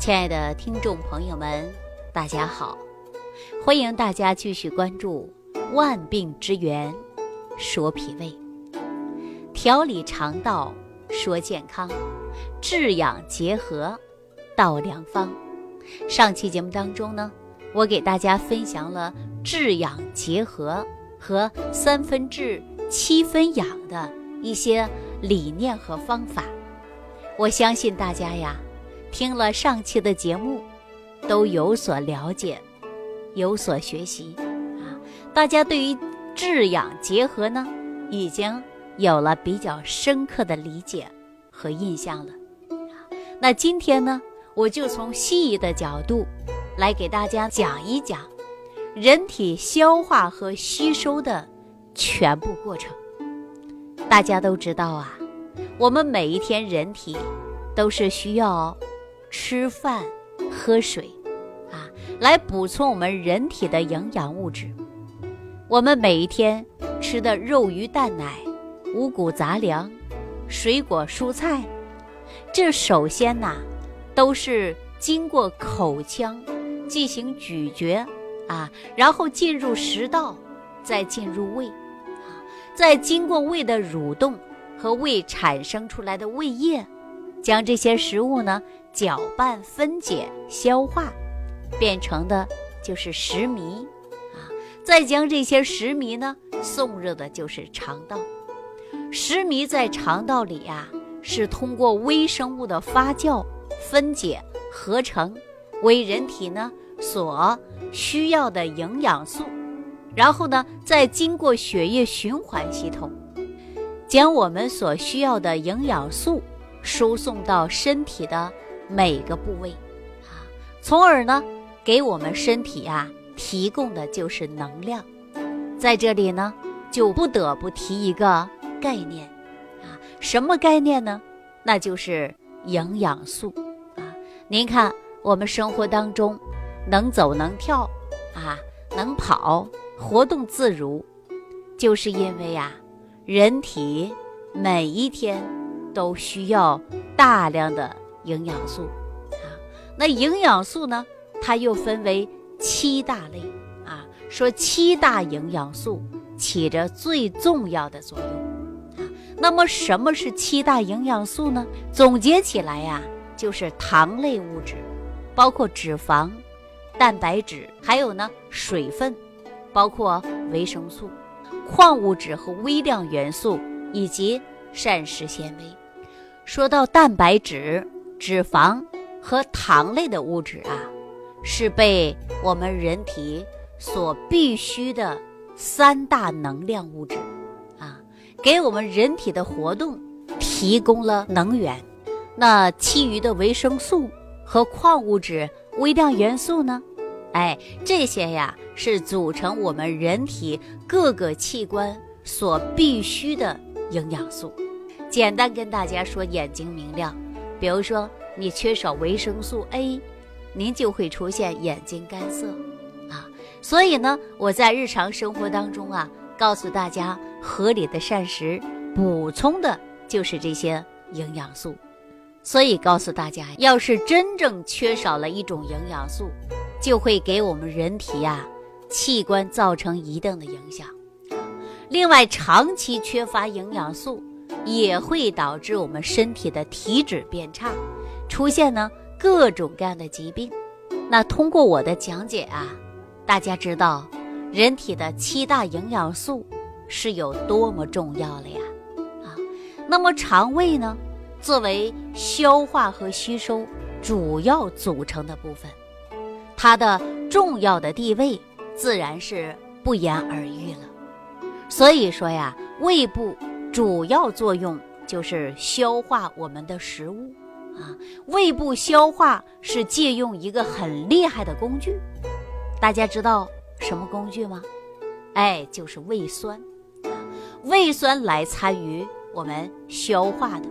亲爱的听众朋友们，大家好！欢迎大家继续关注《万病之源说脾胃》，调理肠道说健康，治养结合道良方。上期节目当中呢，我给大家分享了治养结合和三分治七分养的一些理念和方法。我相信大家呀。听了上期的节目，都有所了解，有所学习啊！大家对于治养结合呢，已经有了比较深刻的理解和印象了。那今天呢，我就从西医的角度来给大家讲一讲人体消化和吸收的全部过程。大家都知道啊，我们每一天人体都是需要。吃饭、喝水，啊，来补充我们人体的营养物质。我们每一天吃的肉、鱼、蛋、奶、五谷杂粮、水果、蔬菜，这首先呐，都是经过口腔进行咀嚼，啊，然后进入食道，再进入胃，啊，再经过胃的蠕动和胃产生出来的胃液，将这些食物呢。搅拌、分解、消化，变成的就是食糜啊。再将这些食糜呢送入的就是肠道。食糜在肠道里呀，是通过微生物的发酵、分解、合成为人体呢所需要的营养素，然后呢再经过血液循环系统，将我们所需要的营养素输送到身体的。每个部位，啊，从而呢，给我们身体啊提供的就是能量。在这里呢，就不得不提一个概念，啊，什么概念呢？那就是营养素。啊，您看我们生活当中能走能跳，啊，能跑，活动自如，就是因为呀，人体每一天都需要大量的。营养素，啊，那营养素呢？它又分为七大类，啊，说七大营养素起着最重要的作用，啊，那么什么是七大营养素呢？总结起来呀，就是糖类物质，包括脂肪、蛋白质，还有呢水分，包括维生素、矿物质和微量元素以及膳食纤维。说到蛋白质。脂肪和糖类的物质啊，是被我们人体所必需的三大能量物质啊，给我们人体的活动提供了能源。那其余的维生素和矿物质、微量元素呢？哎，这些呀是组成我们人体各个器官所必需的营养素。简单跟大家说，眼睛明亮。比如说，你缺少维生素 A，您就会出现眼睛干涩，啊，所以呢，我在日常生活当中啊，告诉大家，合理的膳食补充的就是这些营养素，所以告诉大家，要是真正缺少了一种营养素，就会给我们人体呀器官造成一定的影响，另外，长期缺乏营养素。也会导致我们身体的体质变差，出现呢各种各样的疾病。那通过我的讲解啊，大家知道人体的七大营养素是有多么重要了呀？啊，那么肠胃呢，作为消化和吸收主要组成的部分，它的重要的地位自然是不言而喻了。所以说呀，胃部。主要作用就是消化我们的食物，啊，胃部消化是借用一个很厉害的工具，大家知道什么工具吗？哎，就是胃酸，胃酸来参与我们消化的，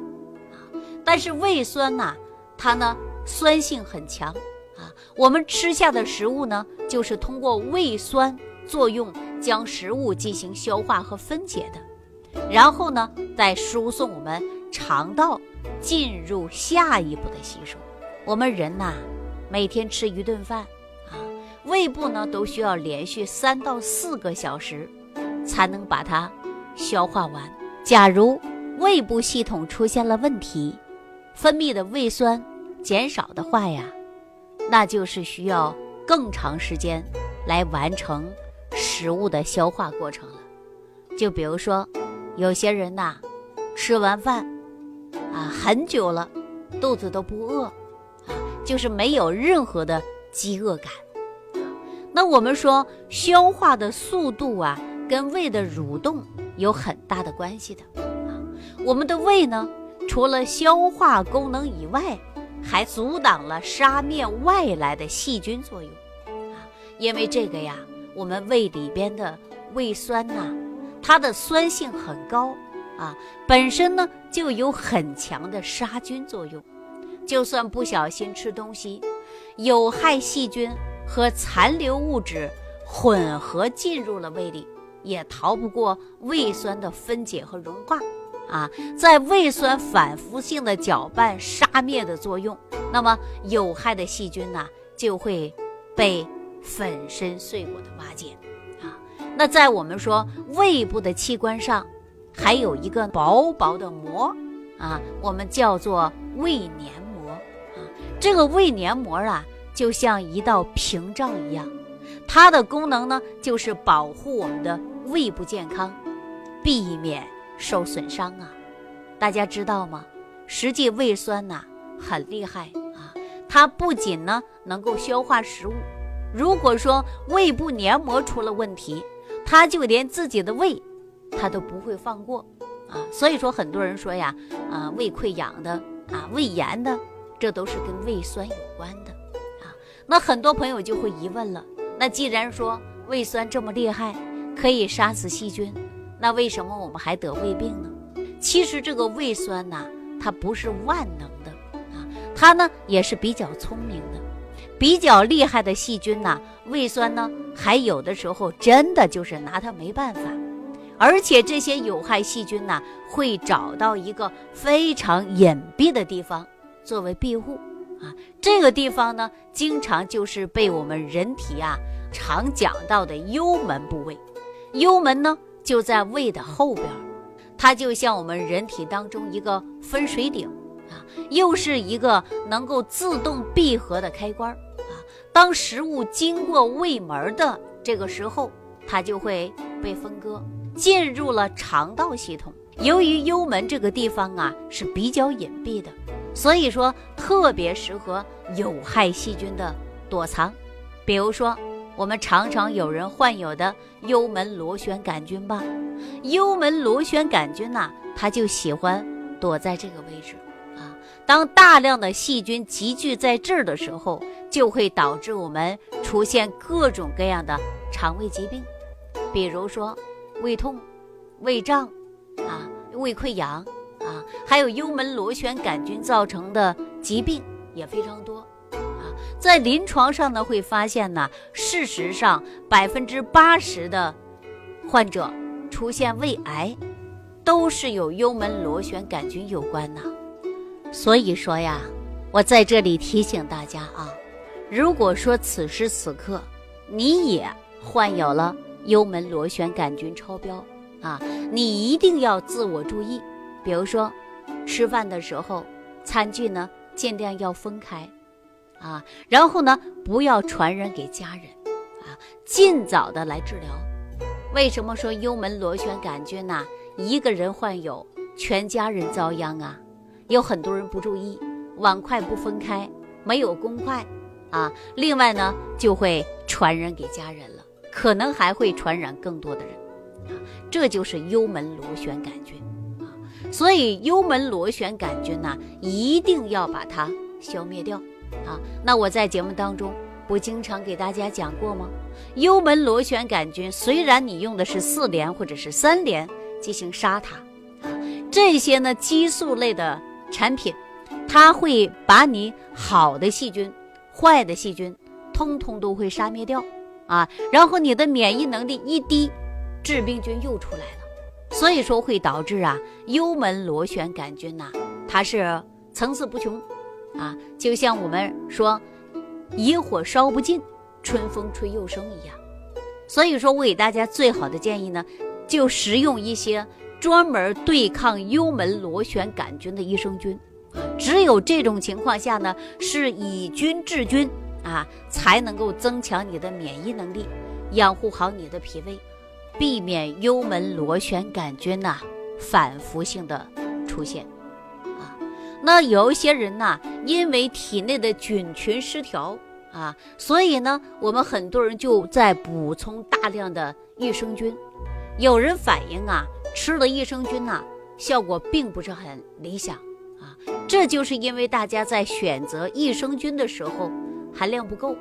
啊，但是胃酸呐，它呢酸性很强，啊，我们吃下的食物呢，就是通过胃酸作用将食物进行消化和分解的。然后呢，再输送我们肠道进入下一步的吸收。我们人呐，每天吃一顿饭啊，胃部呢都需要连续三到四个小时才能把它消化完。假如胃部系统出现了问题，分泌的胃酸减少的话呀，那就是需要更长时间来完成食物的消化过程了。就比如说，有些人呐，吃完饭啊很久了，肚子都不饿，啊，就是没有任何的饥饿感。那我们说消化的速度啊，跟胃的蠕动有很大的关系的。啊，我们的胃呢？除了消化功能以外，还阻挡了杀灭外来的细菌作用啊！因为这个呀，我们胃里边的胃酸呐，它的酸性很高啊，本身呢就有很强的杀菌作用。就算不小心吃东西，有害细菌和残留物质混合进入了胃里，也逃不过胃酸的分解和融化。啊，在胃酸反复性的搅拌杀灭的作用，那么有害的细菌呢就会被粉身碎骨的瓦解。那在我们说胃部的器官上，还有一个薄薄的膜，啊，我们叫做胃黏膜。啊，这个胃黏膜啊，就像一道屏障一样，它的功能呢就是保护我们的胃部健康，避免。受损伤啊，大家知道吗？实际胃酸呐很厉害啊，它不仅呢能够消化食物，如果说胃部黏膜出了问题，他就连自己的胃，他都不会放过啊。所以说很多人说呀，啊胃溃疡的啊胃炎的，这都是跟胃酸有关的啊。那很多朋友就会疑问了，那既然说胃酸这么厉害，可以杀死细菌。那为什么我们还得胃病呢？其实这个胃酸呐，它不是万能的啊，它呢也是比较聪明的，比较厉害的细菌呐，胃酸呢还有的时候真的就是拿它没办法，而且这些有害细菌呐会找到一个非常隐蔽的地方作为庇护啊，这个地方呢经常就是被我们人体啊常讲到的幽门部位，幽门呢。就在胃的后边，它就像我们人体当中一个分水岭啊，又是一个能够自动闭合的开关儿。当食物经过胃门的这个时候，它就会被分割，进入了肠道系统。由于幽门这个地方啊是比较隐蔽的，所以说特别适合有害细菌的躲藏，比如说。我们常常有人患有的幽门螺旋杆菌吧，幽门螺旋杆菌呐，它就喜欢躲在这个位置。当大量的细菌集聚在这儿的时候，就会导致我们出现各种各样的肠胃疾病，比如说胃痛、胃胀啊、胃溃疡啊，还有幽门螺旋杆菌造成的疾病也非常多啊。在临床上呢，会发现呢，事实上百分之八十的患者出现胃癌，都是有幽门螺旋杆菌有关呐。所以说呀，我在这里提醒大家啊，如果说此时此刻你也患有了幽门螺旋杆菌超标啊，你一定要自我注意，比如说吃饭的时候，餐具呢尽量要分开。啊，然后呢，不要传染给家人，啊，尽早的来治疗。为什么说幽门螺旋杆菌呐，一个人患有，全家人遭殃啊？有很多人不注意，碗筷不分开，没有公筷，啊，另外呢，就会传染给家人了，可能还会传染更多的人，啊，这就是幽门螺旋杆菌，啊，所以幽门螺旋杆菌呢，一定要把它消灭掉。啊，那我在节目当中不经常给大家讲过吗？幽门螺旋杆菌虽然你用的是四联或者是三联进行杀它，啊，这些呢激素类的产品，它会把你好的细菌、坏的细菌通通都会杀灭掉，啊，然后你的免疫能力一低，致病菌又出来了，所以说会导致啊幽门螺旋杆菌呐，它是层次不穷。啊，就像我们说，野火烧不尽，春风吹又生一样。所以说，我给大家最好的建议呢，就食用一些专门对抗幽门螺旋杆菌的益生菌。只有这种情况下呢，是以菌治菌啊，才能够增强你的免疫能力，养护好你的脾胃，避免幽门螺旋杆菌呐反复性的出现。啊，那有一些人呐，因为体内的菌群失调啊，所以呢，我们很多人就在补充大量的益生菌。有人反映啊，吃了益生菌呐，效果并不是很理想啊。这就是因为大家在选择益生菌的时候含量不够，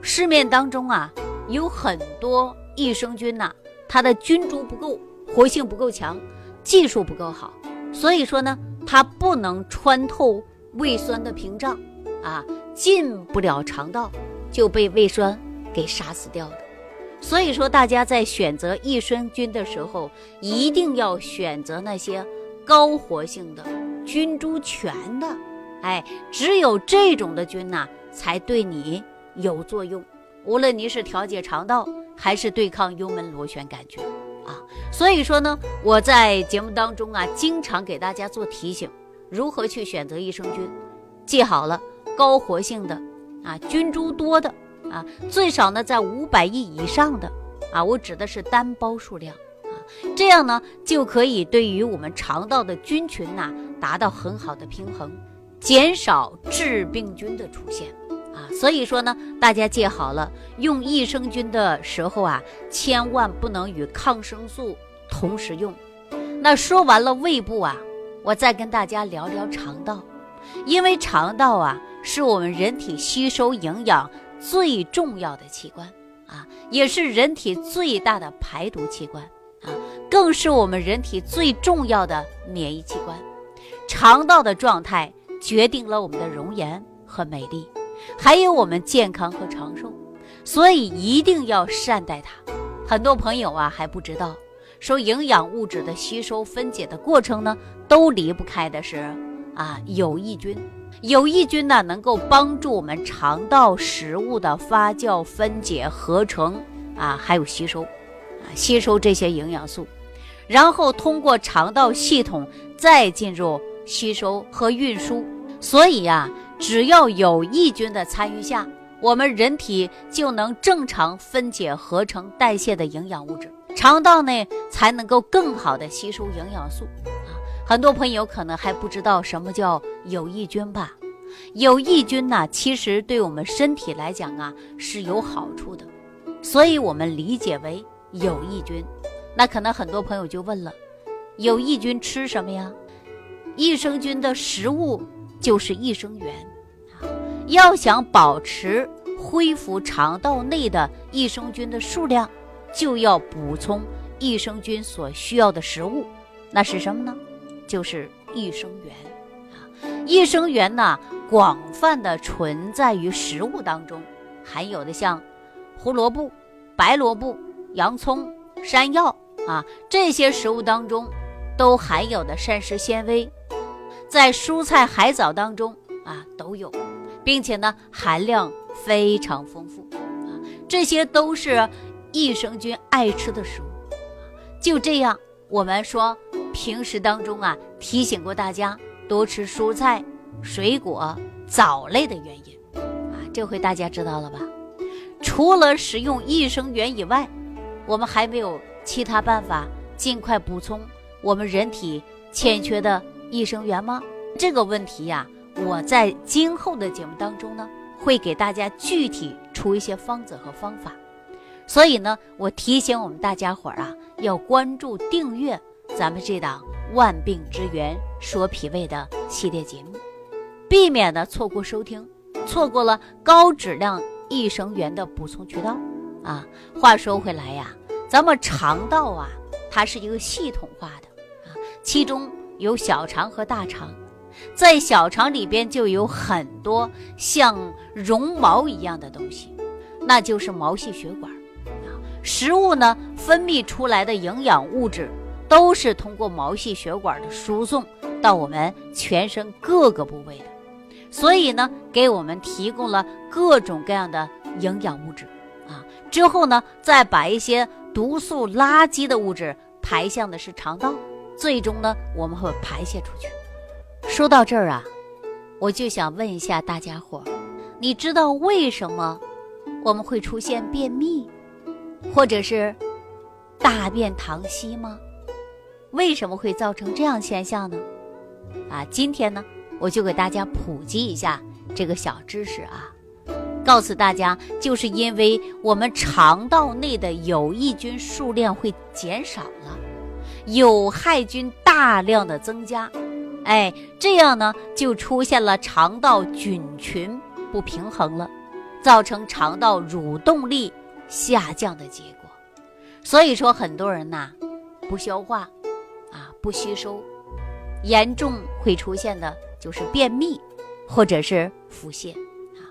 市面当中啊有很多益生菌呐，它的菌株不够，活性不够强，技术不够好，所以说呢，它不能穿透胃酸的屏障，啊，进不了肠道，就被胃酸给杀死掉的。所以说，大家在选择益生菌的时候，一定要选择那些高活性的。菌株全的，哎，只有这种的菌呐，才对你有作用。无论你是调节肠道，还是对抗幽门螺旋杆菌，啊，所以说呢，我在节目当中啊，经常给大家做提醒，如何去选择益生菌。记好了，高活性的，啊，菌株多的，啊，最少呢在五百亿以上的，啊，我指的是单包数量。啊这样呢，就可以对于我们肠道的菌群呐，达到很好的平衡，减少致病菌的出现啊。所以说呢，大家记好了，用益生菌的时候啊，千万不能与抗生素同时用。那说完了胃部啊，我再跟大家聊聊肠道，因为肠道啊，是我们人体吸收营养最重要的器官啊，也是人体最大的排毒器官。啊，更是我们人体最重要的免疫器官，肠道的状态决定了我们的容颜和美丽，还有我们健康和长寿，所以一定要善待它。很多朋友啊还不知道，说营养物质的吸收分解的过程呢，都离不开的是啊有益菌。有益菌呢，能够帮助我们肠道食物的发酵、分解、合成啊，还有吸收。啊吸收这些营养素，然后通过肠道系统再进入吸收和运输。所以呀，只要有益菌的参与下，我们人体就能正常分解、合成、代谢的营养物质，肠道呢才能够更好的吸收营养素。很多朋友可能还不知道什么叫有益菌吧？有益菌呢，其实对我们身体来讲啊是有好处的，所以我们理解为。有益菌，那可能很多朋友就问了：有益菌吃什么呀？益生菌的食物就是益生元啊。要想保持恢复肠道内的益生菌的数量，就要补充益生菌所需要的食物。那是什么呢？就是益生元啊。益生元呢，广泛的存在于食物当中，含有的像胡萝卜、白萝卜。洋葱、山药啊，这些食物当中都含有的膳食纤维，在蔬菜、海藻当中啊都有，并且呢含量非常丰富啊，这些都是益生菌爱吃的食物。就这样，我们说平时当中啊提醒过大家多吃蔬菜、水果、藻类的原因啊，这回大家知道了吧？除了使用益生元以外，我们还没有其他办法尽快补充我们人体欠缺的益生元吗？这个问题呀，我在今后的节目当中呢，会给大家具体出一些方子和方法。所以呢，我提醒我们大家伙儿啊，要关注订阅咱们这档《万病之源说脾胃》的系列节目，避免呢错过收听，错过了高质量益生元的补充渠道。啊，话说回来呀，咱们肠道啊，它是一个系统化的啊，其中有小肠和大肠，在小肠里边就有很多像绒毛一样的东西，那就是毛细血管啊。食物呢分泌出来的营养物质，都是通过毛细血管的输送到我们全身各个部位的，所以呢，给我们提供了各种各样的营养物质啊。之后呢，再把一些毒素、垃圾的物质排向的是肠道，最终呢，我们会排泄出去。说到这儿啊，我就想问一下大家伙儿，你知道为什么我们会出现便秘，或者是大便溏稀吗？为什么会造成这样现象呢？啊，今天呢，我就给大家普及一下这个小知识啊，告诉大家，就是因为我们肠道内的有益菌数量会减少了，有害菌大量的增加，哎，这样呢，就出现了肠道菌群不平衡了，造成肠道蠕动力下降的结果。所以说，很多人呐，不消化。不吸收，严重会出现的就是便秘，或者是腹泻啊。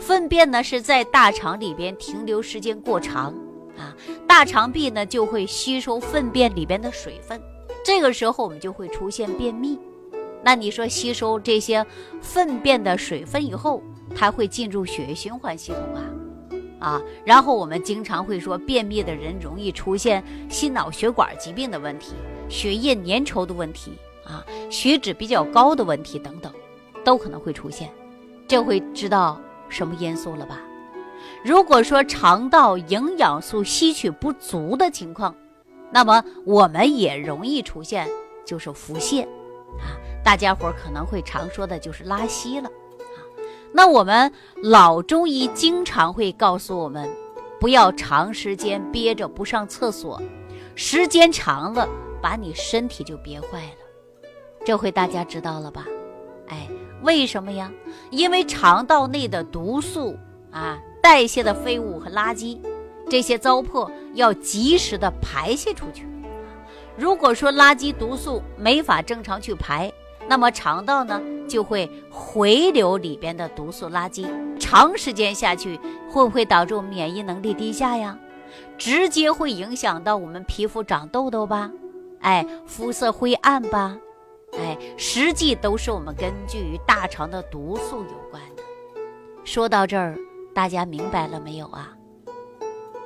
粪便呢是在大肠里边停留时间过长啊，大肠壁呢就会吸收粪便里边的水分，这个时候我们就会出现便秘。那你说吸收这些粪便的水分以后，它会进入血液循环系统啊。啊，然后我们经常会说，便秘的人容易出现心脑血管疾病的问题、血液粘稠的问题啊、血脂比较高的问题等等，都可能会出现。这会知道什么因素了吧？如果说肠道营养素吸取不足的情况，那么我们也容易出现就是腹泻啊，大家伙可能会常说的就是拉稀了啊。那我们老中医经常会告诉我们，不要长时间憋着不上厕所，时间长了把你身体就憋坏了。这回大家知道了吧？哎，为什么呀？因为肠道内的毒素啊，代谢的废物和垃圾，这些糟粕要及时的排泄出去。如果说垃圾毒素没法正常去排，那么肠道呢就会回流里边的毒素垃圾，长时间下去会不会导致我们免疫能力低下呀？直接会影响到我们皮肤长痘痘吧？哎，肤色灰暗吧？哎，实际都是我们根据于大肠的毒素有关的。说到这儿，大家明白了没有啊？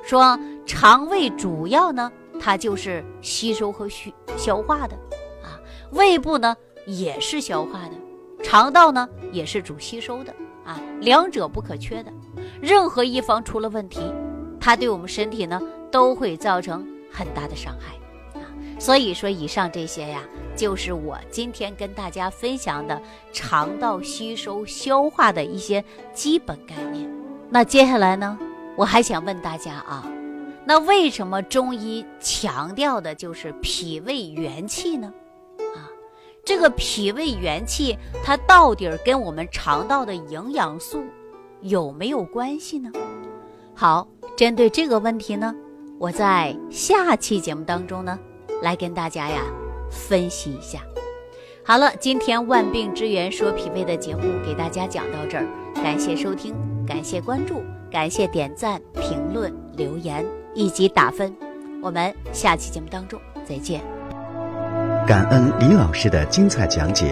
说肠胃主要呢，它就是吸收和消消化的啊，胃部呢。也是消化的，肠道呢也是主吸收的啊，两者不可缺的。任何一方出了问题，它对我们身体呢都会造成很大的伤害啊。所以说，以上这些呀，就是我今天跟大家分享的肠道吸收消化的一些基本概念。那接下来呢，我还想问大家啊，那为什么中医强调的就是脾胃元气呢？啊这个脾胃元气，它到底跟我们肠道的营养素有没有关系呢？好，针对这个问题呢，我在下期节目当中呢，来跟大家呀分析一下。好了，今天万病之源说脾胃的节目给大家讲到这儿，感谢收听，感谢关注，感谢点赞、评论、留言以及打分。我们下期节目当中再见。感恩李老师的精彩讲解。